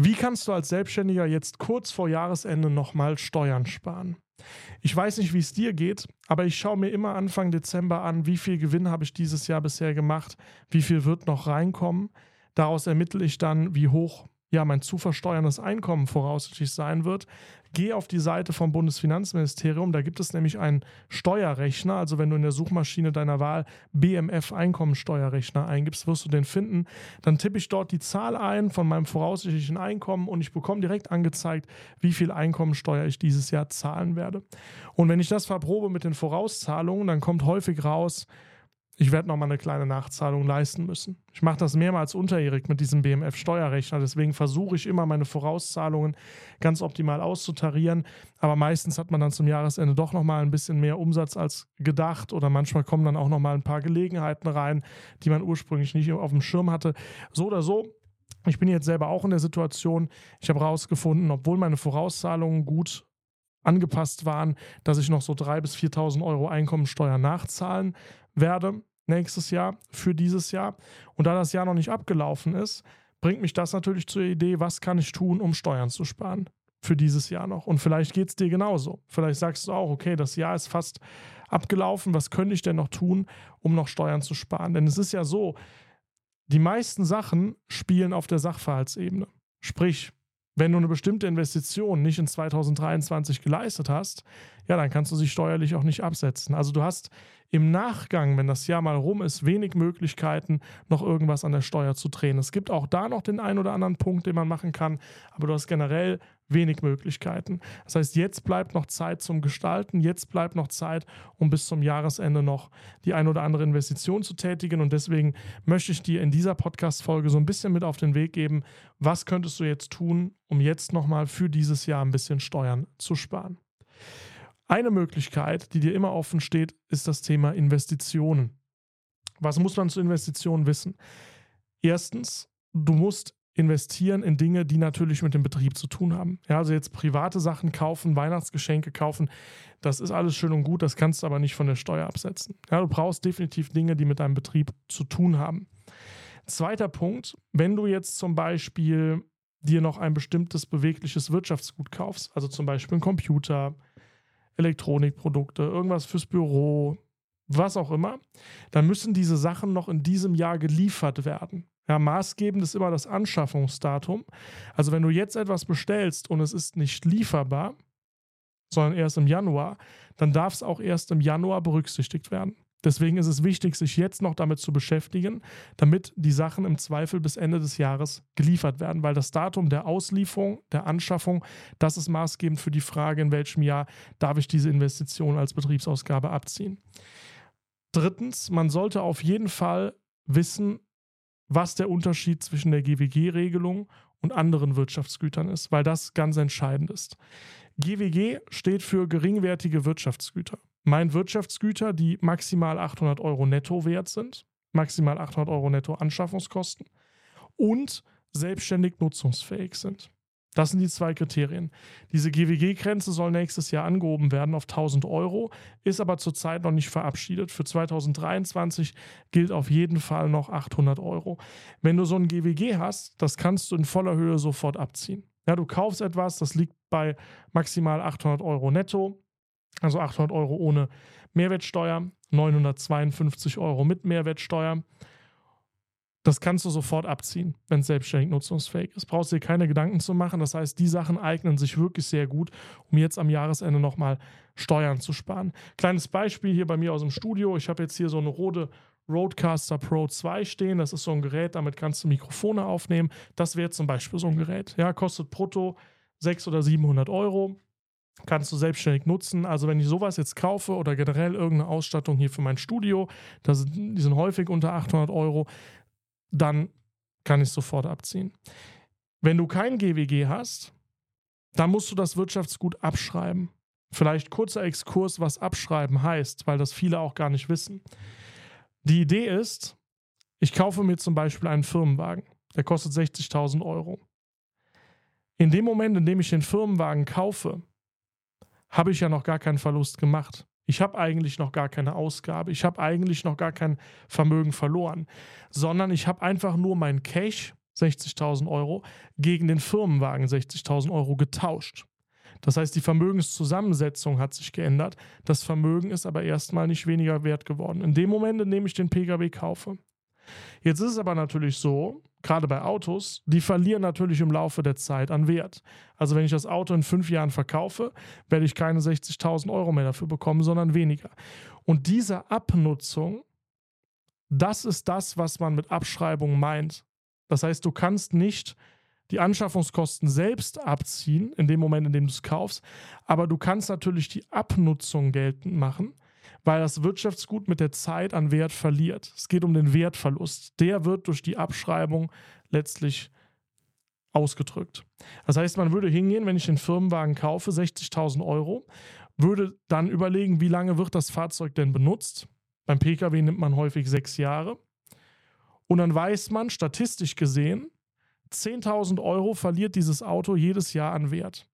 Wie kannst du als Selbstständiger jetzt kurz vor Jahresende nochmal Steuern sparen? Ich weiß nicht, wie es dir geht, aber ich schaue mir immer Anfang Dezember an, wie viel Gewinn habe ich dieses Jahr bisher gemacht, wie viel wird noch reinkommen. Daraus ermittle ich dann, wie hoch ja mein zu versteuerndes Einkommen voraussichtlich sein wird, geh auf die Seite vom Bundesfinanzministerium. Da gibt es nämlich einen Steuerrechner. Also wenn du in der Suchmaschine deiner Wahl BMF Einkommensteuerrechner eingibst, wirst du den finden. Dann tippe ich dort die Zahl ein von meinem voraussichtlichen Einkommen und ich bekomme direkt angezeigt, wie viel Einkommensteuer ich dieses Jahr zahlen werde. Und wenn ich das verprobe mit den Vorauszahlungen, dann kommt häufig raus, ich werde nochmal eine kleine Nachzahlung leisten müssen. Ich mache das mehrmals unterjährig mit diesem BMF-Steuerrechner, deswegen versuche ich immer meine Vorauszahlungen ganz optimal auszutarieren. Aber meistens hat man dann zum Jahresende doch nochmal ein bisschen mehr Umsatz als gedacht oder manchmal kommen dann auch nochmal ein paar Gelegenheiten rein, die man ursprünglich nicht auf dem Schirm hatte. So oder so, ich bin jetzt selber auch in der Situation, ich habe herausgefunden, obwohl meine Vorauszahlungen gut angepasst waren, dass ich noch so 3.000 bis 4.000 Euro Einkommensteuer nachzahlen werde nächstes Jahr für dieses Jahr. Und da das Jahr noch nicht abgelaufen ist, bringt mich das natürlich zur Idee, was kann ich tun, um Steuern zu sparen für dieses Jahr noch. Und vielleicht geht es dir genauso. Vielleicht sagst du auch, okay, das Jahr ist fast abgelaufen, was könnte ich denn noch tun, um noch Steuern zu sparen? Denn es ist ja so, die meisten Sachen spielen auf der Sachverhaltsebene. Sprich, wenn du eine bestimmte Investition nicht in 2023 geleistet hast, ja, dann kannst du sie steuerlich auch nicht absetzen. Also du hast im Nachgang, wenn das Jahr mal rum ist, wenig Möglichkeiten, noch irgendwas an der Steuer zu drehen. Es gibt auch da noch den einen oder anderen Punkt, den man machen kann, aber du hast generell wenig Möglichkeiten. Das heißt, jetzt bleibt noch Zeit zum Gestalten, jetzt bleibt noch Zeit, um bis zum Jahresende noch die ein oder andere Investition zu tätigen. Und deswegen möchte ich dir in dieser Podcast-Folge so ein bisschen mit auf den Weg geben, was könntest du jetzt tun, um jetzt nochmal für dieses Jahr ein bisschen Steuern zu sparen. Eine Möglichkeit, die dir immer offen steht, ist das Thema Investitionen. Was muss man zu Investitionen wissen? Erstens, du musst investieren in Dinge, die natürlich mit dem Betrieb zu tun haben. Ja, also jetzt private Sachen kaufen, Weihnachtsgeschenke kaufen, das ist alles schön und gut, das kannst du aber nicht von der Steuer absetzen. Ja, du brauchst definitiv Dinge, die mit deinem Betrieb zu tun haben. Zweiter Punkt, wenn du jetzt zum Beispiel dir noch ein bestimmtes bewegliches Wirtschaftsgut kaufst, also zum Beispiel ein Computer, Elektronikprodukte, irgendwas fürs Büro, was auch immer, dann müssen diese Sachen noch in diesem Jahr geliefert werden. Ja, maßgebend ist immer das Anschaffungsdatum. Also wenn du jetzt etwas bestellst und es ist nicht lieferbar, sondern erst im Januar, dann darf es auch erst im Januar berücksichtigt werden. Deswegen ist es wichtig, sich jetzt noch damit zu beschäftigen, damit die Sachen im Zweifel bis Ende des Jahres geliefert werden, weil das Datum der Auslieferung, der Anschaffung, das ist maßgebend für die Frage, in welchem Jahr darf ich diese Investition als Betriebsausgabe abziehen. Drittens, man sollte auf jeden Fall wissen, was der Unterschied zwischen der GWG-Regelung und anderen Wirtschaftsgütern ist, weil das ganz entscheidend ist. GWG steht für geringwertige Wirtschaftsgüter mein Wirtschaftsgüter, die maximal 800 Euro netto wert sind, maximal 800 Euro netto Anschaffungskosten und selbstständig nutzungsfähig sind. Das sind die zwei Kriterien. Diese GWG-Grenze soll nächstes Jahr angehoben werden auf 1000 Euro, ist aber zurzeit noch nicht verabschiedet. Für 2023 gilt auf jeden Fall noch 800 Euro. Wenn du so ein GWG hast, das kannst du in voller Höhe sofort abziehen. Ja, du kaufst etwas, das liegt bei maximal 800 Euro netto. Also 800 Euro ohne Mehrwertsteuer, 952 Euro mit Mehrwertsteuer. Das kannst du sofort abziehen, wenn es selbstständig nutzungsfähig ist. Brauchst dir keine Gedanken zu machen. Das heißt, die Sachen eignen sich wirklich sehr gut, um jetzt am Jahresende nochmal Steuern zu sparen. Kleines Beispiel hier bei mir aus dem Studio. Ich habe jetzt hier so eine Rode Roadcaster Pro 2 stehen. Das ist so ein Gerät, damit kannst du Mikrofone aufnehmen. Das wäre zum Beispiel so ein Gerät. Ja, kostet brutto 600 oder 700 Euro kannst du selbstständig nutzen. Also wenn ich sowas jetzt kaufe oder generell irgendeine Ausstattung hier für mein Studio, das, die sind häufig unter 800 Euro, dann kann ich sofort abziehen. Wenn du kein GWG hast, dann musst du das Wirtschaftsgut abschreiben. Vielleicht kurzer Exkurs, was abschreiben heißt, weil das viele auch gar nicht wissen. Die Idee ist, ich kaufe mir zum Beispiel einen Firmenwagen, der kostet 60.000 Euro. In dem Moment, in dem ich den Firmenwagen kaufe, habe ich ja noch gar keinen Verlust gemacht. Ich habe eigentlich noch gar keine Ausgabe. Ich habe eigentlich noch gar kein Vermögen verloren, sondern ich habe einfach nur mein Cash 60.000 Euro gegen den Firmenwagen 60.000 Euro getauscht. Das heißt, die Vermögenszusammensetzung hat sich geändert. Das Vermögen ist aber erstmal nicht weniger wert geworden. In dem Moment, in dem ich den Pkw kaufe. Jetzt ist es aber natürlich so, gerade bei Autos, die verlieren natürlich im Laufe der Zeit an Wert. Also wenn ich das Auto in fünf Jahren verkaufe, werde ich keine 60.000 Euro mehr dafür bekommen, sondern weniger. Und diese Abnutzung, das ist das, was man mit Abschreibung meint. Das heißt, du kannst nicht die Anschaffungskosten selbst abziehen, in dem Moment, in dem du es kaufst, aber du kannst natürlich die Abnutzung geltend machen, weil das Wirtschaftsgut mit der Zeit an Wert verliert. Es geht um den Wertverlust. Der wird durch die Abschreibung letztlich ausgedrückt. Das heißt, man würde hingehen, wenn ich den Firmenwagen kaufe, 60.000 Euro, würde dann überlegen, wie lange wird das Fahrzeug denn benutzt. Beim Pkw nimmt man häufig sechs Jahre. Und dann weiß man statistisch gesehen, 10.000 Euro verliert dieses Auto jedes Jahr an Wert.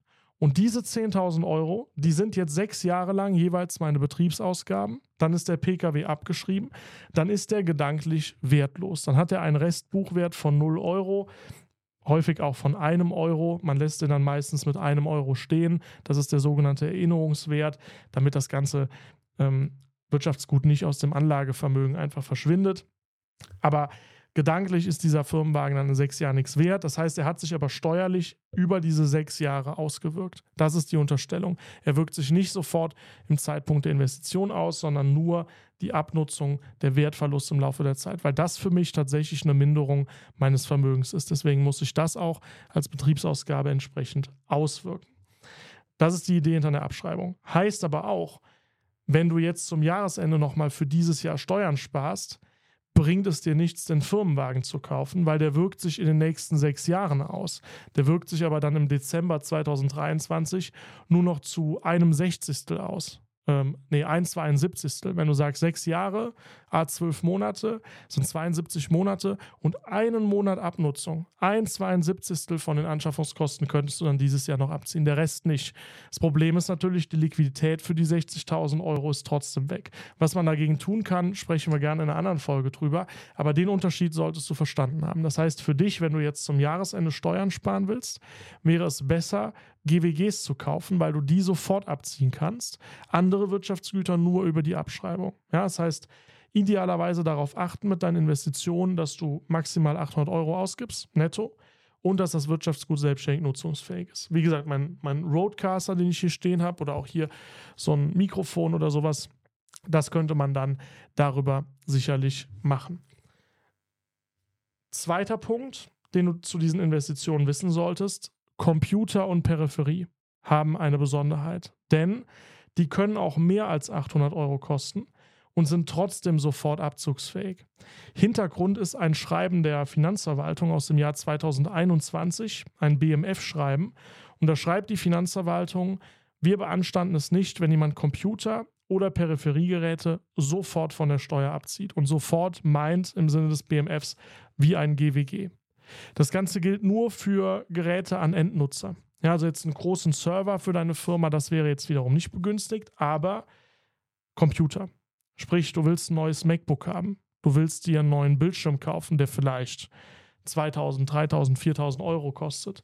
Und diese 10.000 Euro, die sind jetzt sechs Jahre lang jeweils meine Betriebsausgaben. Dann ist der Pkw abgeschrieben. Dann ist der gedanklich wertlos. Dann hat er einen Restbuchwert von 0 Euro, häufig auch von einem Euro. Man lässt den dann meistens mit einem Euro stehen. Das ist der sogenannte Erinnerungswert, damit das ganze ähm, Wirtschaftsgut nicht aus dem Anlagevermögen einfach verschwindet. Aber Gedanklich ist dieser Firmenwagen dann in sechs Jahren nichts wert. Das heißt, er hat sich aber steuerlich über diese sechs Jahre ausgewirkt. Das ist die Unterstellung. Er wirkt sich nicht sofort im Zeitpunkt der Investition aus, sondern nur die Abnutzung, der Wertverlust im Laufe der Zeit, weil das für mich tatsächlich eine Minderung meines Vermögens ist. Deswegen muss ich das auch als Betriebsausgabe entsprechend auswirken. Das ist die Idee hinter der Abschreibung. Heißt aber auch, wenn du jetzt zum Jahresende nochmal für dieses Jahr Steuern sparst, bringt es dir nichts, den Firmenwagen zu kaufen, weil der wirkt sich in den nächsten sechs Jahren aus. Der wirkt sich aber dann im Dezember 2023 nur noch zu einem Sechzigstel aus ähm, nee, 1,72. Wenn du sagst sechs Jahre, A12 Monate, sind 72 Monate und einen Monat Abnutzung, ein 72. von den Anschaffungskosten könntest du dann dieses Jahr noch abziehen, der Rest nicht. Das Problem ist natürlich, die Liquidität für die 60.000 Euro ist trotzdem weg. Was man dagegen tun kann, sprechen wir gerne in einer anderen Folge drüber, aber den Unterschied solltest du verstanden haben. Das heißt, für dich, wenn du jetzt zum Jahresende Steuern sparen willst, wäre es besser, GWGs zu kaufen, weil du die sofort abziehen kannst. Andere Wirtschaftsgüter nur über die Abschreibung. Ja, das heißt, idealerweise darauf achten mit deinen Investitionen, dass du maximal 800 Euro ausgibst, netto, und dass das Wirtschaftsgut selbstständig nutzungsfähig ist. Wie gesagt, mein, mein Roadcaster, den ich hier stehen habe, oder auch hier so ein Mikrofon oder sowas, das könnte man dann darüber sicherlich machen. Zweiter Punkt, den du zu diesen Investitionen wissen solltest, Computer und Peripherie haben eine Besonderheit, denn die können auch mehr als 800 Euro kosten und sind trotzdem sofort abzugsfähig. Hintergrund ist ein Schreiben der Finanzverwaltung aus dem Jahr 2021, ein BMF-Schreiben. Und da schreibt die Finanzverwaltung, wir beanstanden es nicht, wenn jemand Computer oder Peripheriegeräte sofort von der Steuer abzieht. Und sofort meint im Sinne des BMFs wie ein GWG. Das Ganze gilt nur für Geräte an Endnutzer. Ja, also jetzt einen großen Server für deine Firma, das wäre jetzt wiederum nicht begünstigt, aber Computer. Sprich, du willst ein neues MacBook haben. Du willst dir einen neuen Bildschirm kaufen, der vielleicht 2000, 3000, 4000 Euro kostet.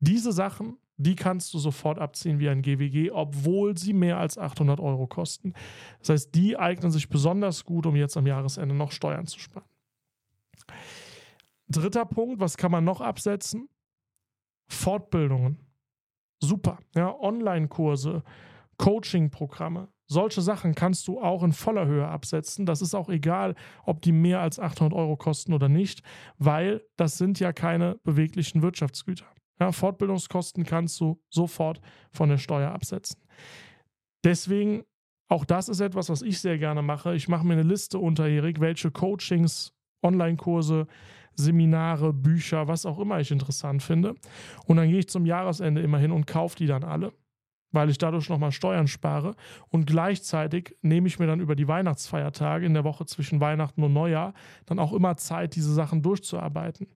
Diese Sachen, die kannst du sofort abziehen wie ein GWG, obwohl sie mehr als 800 Euro kosten. Das heißt, die eignen sich besonders gut, um jetzt am Jahresende noch Steuern zu sparen. Dritter Punkt, was kann man noch absetzen? Fortbildungen. Super. Ja, Online-Kurse, Coaching-Programme. Solche Sachen kannst du auch in voller Höhe absetzen. Das ist auch egal, ob die mehr als 800 Euro kosten oder nicht, weil das sind ja keine beweglichen Wirtschaftsgüter. Ja, Fortbildungskosten kannst du sofort von der Steuer absetzen. Deswegen, auch das ist etwas, was ich sehr gerne mache. Ich mache mir eine Liste unterjährig, welche Coachings, Online-Kurse, Seminare, Bücher, was auch immer ich interessant finde. Und dann gehe ich zum Jahresende immer hin und kaufe die dann alle, weil ich dadurch nochmal Steuern spare. Und gleichzeitig nehme ich mir dann über die Weihnachtsfeiertage in der Woche zwischen Weihnachten und Neujahr dann auch immer Zeit, diese Sachen durchzuarbeiten.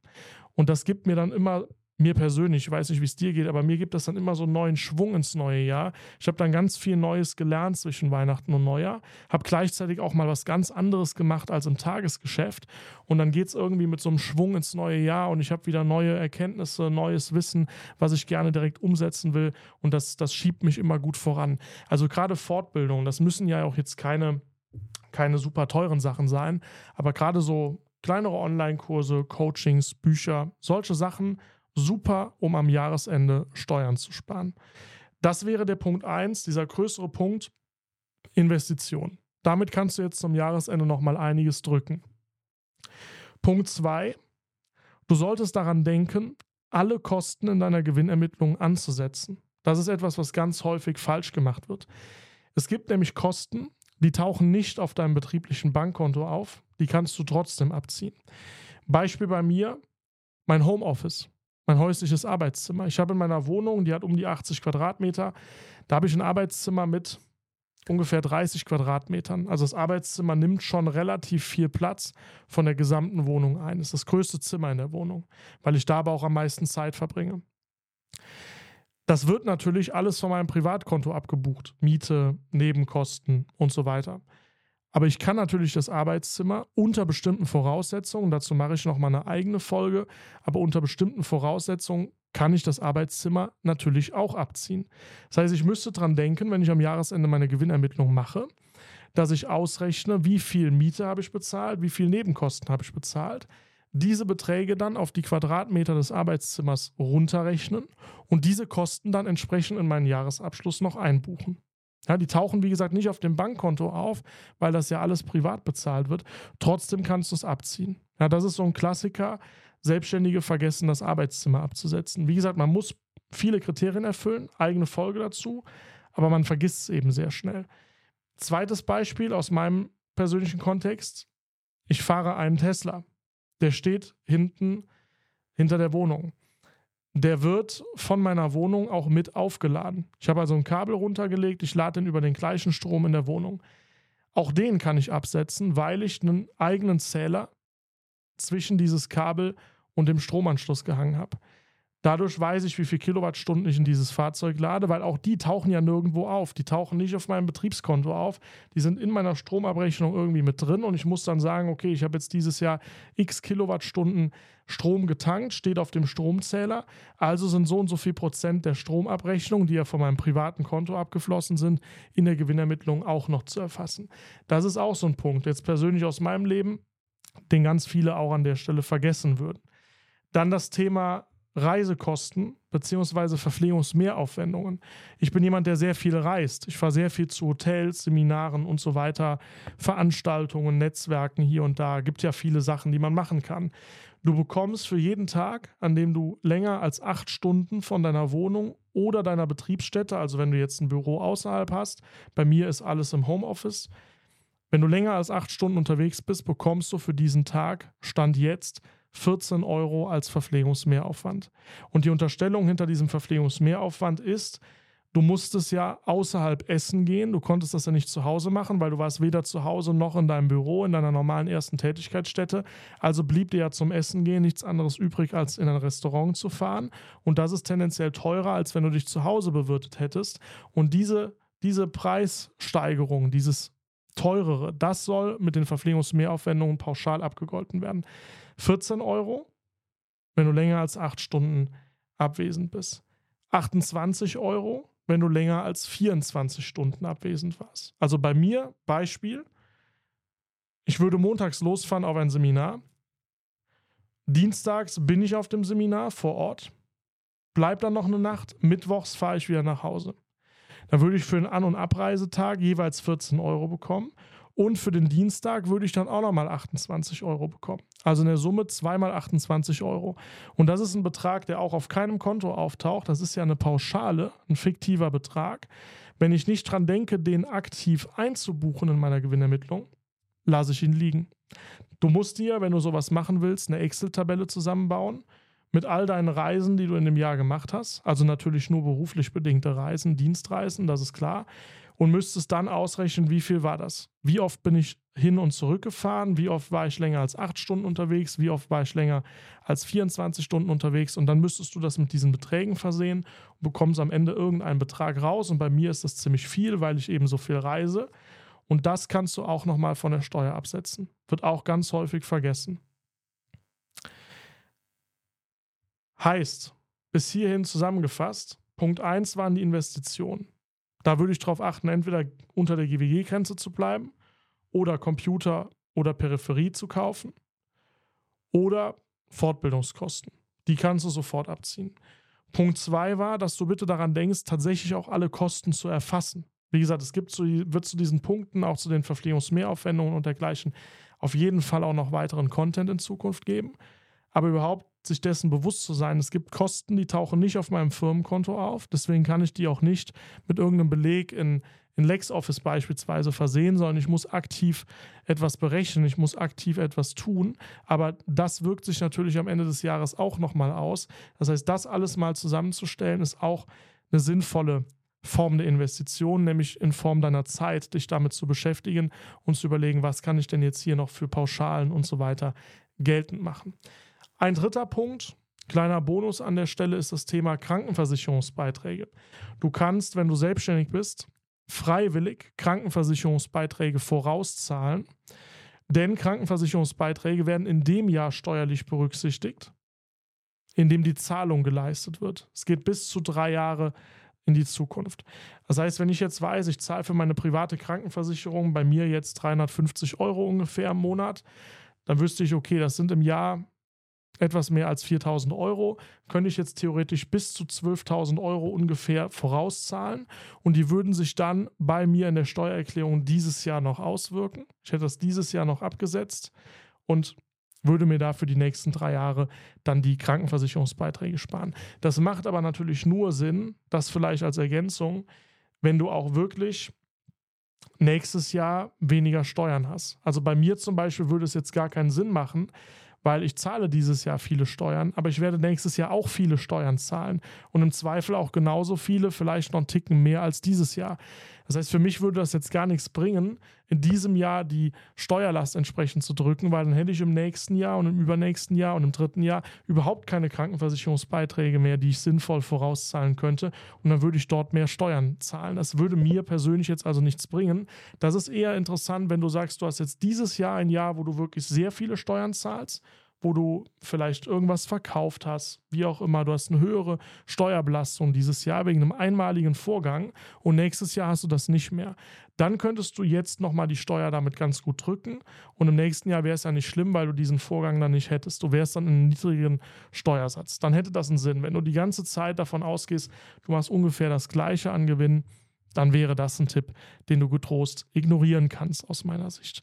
Und das gibt mir dann immer mir persönlich, ich weiß nicht, wie es dir geht, aber mir gibt das dann immer so einen neuen Schwung ins neue Jahr. Ich habe dann ganz viel Neues gelernt zwischen Weihnachten und Neujahr, habe gleichzeitig auch mal was ganz anderes gemacht als im Tagesgeschäft und dann geht es irgendwie mit so einem Schwung ins neue Jahr und ich habe wieder neue Erkenntnisse, neues Wissen, was ich gerne direkt umsetzen will und das, das schiebt mich immer gut voran. Also gerade Fortbildung, das müssen ja auch jetzt keine, keine super teuren Sachen sein, aber gerade so kleinere Online-Kurse, Coachings, Bücher, solche Sachen super, um am Jahresende Steuern zu sparen. Das wäre der Punkt 1, dieser größere Punkt, Investition. Damit kannst du jetzt zum Jahresende nochmal einiges drücken. Punkt 2, du solltest daran denken, alle Kosten in deiner Gewinnermittlung anzusetzen. Das ist etwas, was ganz häufig falsch gemacht wird. Es gibt nämlich Kosten, die tauchen nicht auf deinem betrieblichen Bankkonto auf, die kannst du trotzdem abziehen. Beispiel bei mir, mein Homeoffice mein häusliches Arbeitszimmer. Ich habe in meiner Wohnung, die hat um die 80 Quadratmeter, da habe ich ein Arbeitszimmer mit ungefähr 30 Quadratmetern. Also das Arbeitszimmer nimmt schon relativ viel Platz von der gesamten Wohnung ein. Das ist das größte Zimmer in der Wohnung, weil ich da aber auch am meisten Zeit verbringe. Das wird natürlich alles von meinem Privatkonto abgebucht. Miete, Nebenkosten und so weiter. Aber ich kann natürlich das Arbeitszimmer unter bestimmten Voraussetzungen, dazu mache ich nochmal eine eigene Folge, aber unter bestimmten Voraussetzungen kann ich das Arbeitszimmer natürlich auch abziehen. Das heißt, ich müsste dran denken, wenn ich am Jahresende meine Gewinnermittlung mache, dass ich ausrechne, wie viel Miete habe ich bezahlt, wie viel Nebenkosten habe ich bezahlt, diese Beträge dann auf die Quadratmeter des Arbeitszimmers runterrechnen und diese Kosten dann entsprechend in meinen Jahresabschluss noch einbuchen. Ja, die tauchen, wie gesagt, nicht auf dem Bankkonto auf, weil das ja alles privat bezahlt wird. Trotzdem kannst du es abziehen. Ja, das ist so ein Klassiker. Selbstständige vergessen, das Arbeitszimmer abzusetzen. Wie gesagt, man muss viele Kriterien erfüllen, eigene Folge dazu, aber man vergisst es eben sehr schnell. Zweites Beispiel aus meinem persönlichen Kontext. Ich fahre einen Tesla. Der steht hinten hinter der Wohnung der wird von meiner Wohnung auch mit aufgeladen. Ich habe also ein Kabel runtergelegt, ich lade den über den gleichen Strom in der Wohnung. Auch den kann ich absetzen, weil ich einen eigenen Zähler zwischen dieses Kabel und dem Stromanschluss gehangen habe. Dadurch weiß ich, wie viel Kilowattstunden ich in dieses Fahrzeug lade, weil auch die tauchen ja nirgendwo auf. Die tauchen nicht auf meinem Betriebskonto auf. Die sind in meiner Stromabrechnung irgendwie mit drin und ich muss dann sagen, okay, ich habe jetzt dieses Jahr x Kilowattstunden Strom getankt, steht auf dem Stromzähler. Also sind so und so viel Prozent der Stromabrechnung, die ja von meinem privaten Konto abgeflossen sind, in der Gewinnermittlung auch noch zu erfassen. Das ist auch so ein Punkt, jetzt persönlich aus meinem Leben, den ganz viele auch an der Stelle vergessen würden. Dann das Thema Reisekosten bzw. Verpflegungsmehraufwendungen. Ich bin jemand, der sehr viel reist. Ich fahre sehr viel zu Hotels, Seminaren und so weiter, Veranstaltungen, Netzwerken hier und da. Gibt ja viele Sachen, die man machen kann. Du bekommst für jeden Tag, an dem du länger als acht Stunden von deiner Wohnung oder deiner Betriebsstätte, also wenn du jetzt ein Büro außerhalb hast, bei mir ist alles im Homeoffice, wenn du länger als acht Stunden unterwegs bist, bekommst du für diesen Tag, Stand jetzt, 14 Euro als Verpflegungsmehraufwand. Und die Unterstellung hinter diesem Verpflegungsmehraufwand ist, du musstest ja außerhalb essen gehen, du konntest das ja nicht zu Hause machen, weil du warst weder zu Hause noch in deinem Büro, in deiner normalen ersten Tätigkeitsstätte. Also blieb dir ja zum Essen gehen nichts anderes übrig, als in ein Restaurant zu fahren. Und das ist tendenziell teurer, als wenn du dich zu Hause bewirtet hättest. Und diese, diese Preissteigerung, dieses teurere, das soll mit den Verpflegungsmehraufwendungen pauschal abgegolten werden. 14 Euro, wenn du länger als 8 Stunden abwesend bist. 28 Euro, wenn du länger als 24 Stunden abwesend warst. Also bei mir, Beispiel, ich würde montags losfahren auf ein Seminar. Dienstags bin ich auf dem Seminar vor Ort, bleib dann noch eine Nacht, mittwochs fahre ich wieder nach Hause. Dann würde ich für einen An- und Abreisetag jeweils 14 Euro bekommen und für den Dienstag würde ich dann auch nochmal 28 Euro bekommen. Also in der Summe zweimal 28 Euro. Und das ist ein Betrag, der auch auf keinem Konto auftaucht. Das ist ja eine Pauschale, ein fiktiver Betrag. Wenn ich nicht dran denke, den aktiv einzubuchen in meiner Gewinnermittlung, lasse ich ihn liegen. Du musst dir, wenn du sowas machen willst, eine Excel-Tabelle zusammenbauen mit all deinen Reisen, die du in dem Jahr gemacht hast. Also natürlich nur beruflich bedingte Reisen, Dienstreisen, das ist klar und müsstest dann ausrechnen, wie viel war das. Wie oft bin ich hin und zurück gefahren, wie oft war ich länger als acht Stunden unterwegs, wie oft war ich länger als 24 Stunden unterwegs und dann müsstest du das mit diesen Beträgen versehen und bekommst am Ende irgendeinen Betrag raus und bei mir ist das ziemlich viel, weil ich eben so viel reise und das kannst du auch nochmal von der Steuer absetzen. Wird auch ganz häufig vergessen. Heißt, bis hierhin zusammengefasst, Punkt 1 waren die Investitionen. Da würde ich darauf achten, entweder unter der GWG-Grenze zu bleiben oder Computer oder Peripherie zu kaufen oder Fortbildungskosten. Die kannst du sofort abziehen. Punkt 2 war, dass du bitte daran denkst, tatsächlich auch alle Kosten zu erfassen. Wie gesagt, es gibt zu, wird zu diesen Punkten, auch zu den Verpflegungsmehraufwendungen und dergleichen, auf jeden Fall auch noch weiteren Content in Zukunft geben. Aber überhaupt sich dessen bewusst zu sein, es gibt Kosten, die tauchen nicht auf meinem Firmenkonto auf. Deswegen kann ich die auch nicht mit irgendeinem Beleg in, in LexOffice beispielsweise versehen, sondern ich muss aktiv etwas berechnen, ich muss aktiv etwas tun. Aber das wirkt sich natürlich am Ende des Jahres auch nochmal aus. Das heißt, das alles mal zusammenzustellen, ist auch eine sinnvolle Form der Investition, nämlich in Form deiner Zeit, dich damit zu beschäftigen und zu überlegen, was kann ich denn jetzt hier noch für Pauschalen und so weiter geltend machen. Ein dritter Punkt, kleiner Bonus an der Stelle, ist das Thema Krankenversicherungsbeiträge. Du kannst, wenn du selbstständig bist, freiwillig Krankenversicherungsbeiträge vorauszahlen, denn Krankenversicherungsbeiträge werden in dem Jahr steuerlich berücksichtigt, in dem die Zahlung geleistet wird. Es geht bis zu drei Jahre in die Zukunft. Das heißt, wenn ich jetzt weiß, ich zahle für meine private Krankenversicherung bei mir jetzt 350 Euro ungefähr im Monat, dann wüsste ich, okay, das sind im Jahr etwas mehr als 4000 Euro, könnte ich jetzt theoretisch bis zu 12.000 Euro ungefähr vorauszahlen und die würden sich dann bei mir in der Steuererklärung dieses Jahr noch auswirken. Ich hätte das dieses Jahr noch abgesetzt und würde mir dafür die nächsten drei Jahre dann die Krankenversicherungsbeiträge sparen. Das macht aber natürlich nur Sinn, das vielleicht als Ergänzung, wenn du auch wirklich nächstes Jahr weniger Steuern hast. Also bei mir zum Beispiel würde es jetzt gar keinen Sinn machen, weil ich zahle dieses Jahr viele Steuern, aber ich werde nächstes Jahr auch viele Steuern zahlen und im Zweifel auch genauso viele, vielleicht noch einen Ticken mehr als dieses Jahr. Das heißt, für mich würde das jetzt gar nichts bringen, in diesem Jahr die Steuerlast entsprechend zu drücken, weil dann hätte ich im nächsten Jahr und im übernächsten Jahr und im dritten Jahr überhaupt keine Krankenversicherungsbeiträge mehr, die ich sinnvoll vorauszahlen könnte. Und dann würde ich dort mehr Steuern zahlen. Das würde mir persönlich jetzt also nichts bringen. Das ist eher interessant, wenn du sagst, du hast jetzt dieses Jahr ein Jahr, wo du wirklich sehr viele Steuern zahlst wo du vielleicht irgendwas verkauft hast, wie auch immer, du hast eine höhere Steuerbelastung dieses Jahr wegen einem einmaligen Vorgang und nächstes Jahr hast du das nicht mehr. Dann könntest du jetzt nochmal die Steuer damit ganz gut drücken und im nächsten Jahr wäre es ja nicht schlimm, weil du diesen Vorgang dann nicht hättest. Du wärst dann in einem niedrigen Steuersatz. Dann hätte das einen Sinn. Wenn du die ganze Zeit davon ausgehst, du machst ungefähr das gleiche an Gewinn, dann wäre das ein Tipp, den du getrost ignorieren kannst aus meiner Sicht.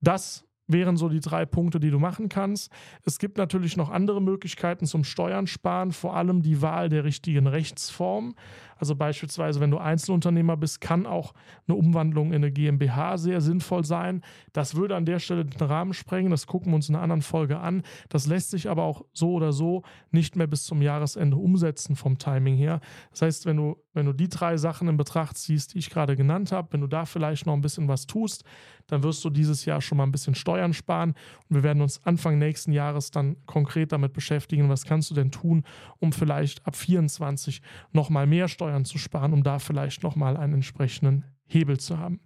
Das wären so die drei Punkte, die du machen kannst. Es gibt natürlich noch andere Möglichkeiten zum Steuern sparen, vor allem die Wahl der richtigen Rechtsform. Also beispielsweise, wenn du Einzelunternehmer bist, kann auch eine Umwandlung in eine GmbH sehr sinnvoll sein. Das würde an der Stelle den Rahmen sprengen. Das gucken wir uns in einer anderen Folge an. Das lässt sich aber auch so oder so nicht mehr bis zum Jahresende umsetzen vom Timing her. Das heißt, wenn du, wenn du die drei Sachen in Betracht ziehst, die ich gerade genannt habe, wenn du da vielleicht noch ein bisschen was tust, dann wirst du dieses Jahr schon mal ein bisschen Steuern sparen. Und wir werden uns Anfang nächsten Jahres dann konkret damit beschäftigen, was kannst du denn tun, um vielleicht ab 24 nochmal mehr Steuern Steuern zu sparen, um da vielleicht nochmal einen entsprechenden Hebel zu haben.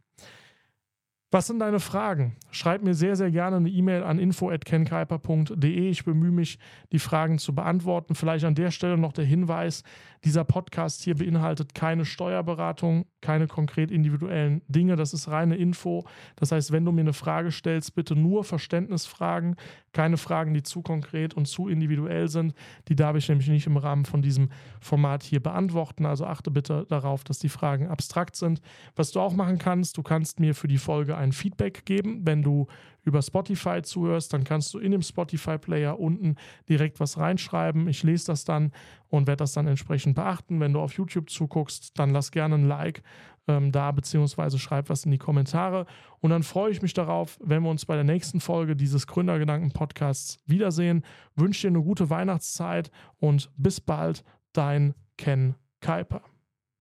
Was sind deine Fragen? Schreib mir sehr, sehr gerne eine E-Mail an info.kenkuiper.de. Ich bemühe mich, die Fragen zu beantworten. Vielleicht an der Stelle noch der Hinweis, dieser Podcast hier beinhaltet keine Steuerberatung, keine konkret individuellen Dinge. Das ist reine Info. Das heißt, wenn du mir eine Frage stellst, bitte nur Verständnisfragen, keine Fragen, die zu konkret und zu individuell sind. Die darf ich nämlich nicht im Rahmen von diesem Format hier beantworten. Also achte bitte darauf, dass die Fragen abstrakt sind. Was du auch machen kannst, du kannst mir für die Folge ein Feedback geben. Wenn du über Spotify zuhörst, dann kannst du in dem Spotify-Player unten direkt was reinschreiben. Ich lese das dann und werde das dann entsprechend beachten. Wenn du auf YouTube zuguckst, dann lass gerne ein Like ähm, da, beziehungsweise schreib was in die Kommentare. Und dann freue ich mich darauf, wenn wir uns bei der nächsten Folge dieses Gründergedanken-Podcasts wiedersehen. Wünsche dir eine gute Weihnachtszeit und bis bald, dein Ken Kuiper.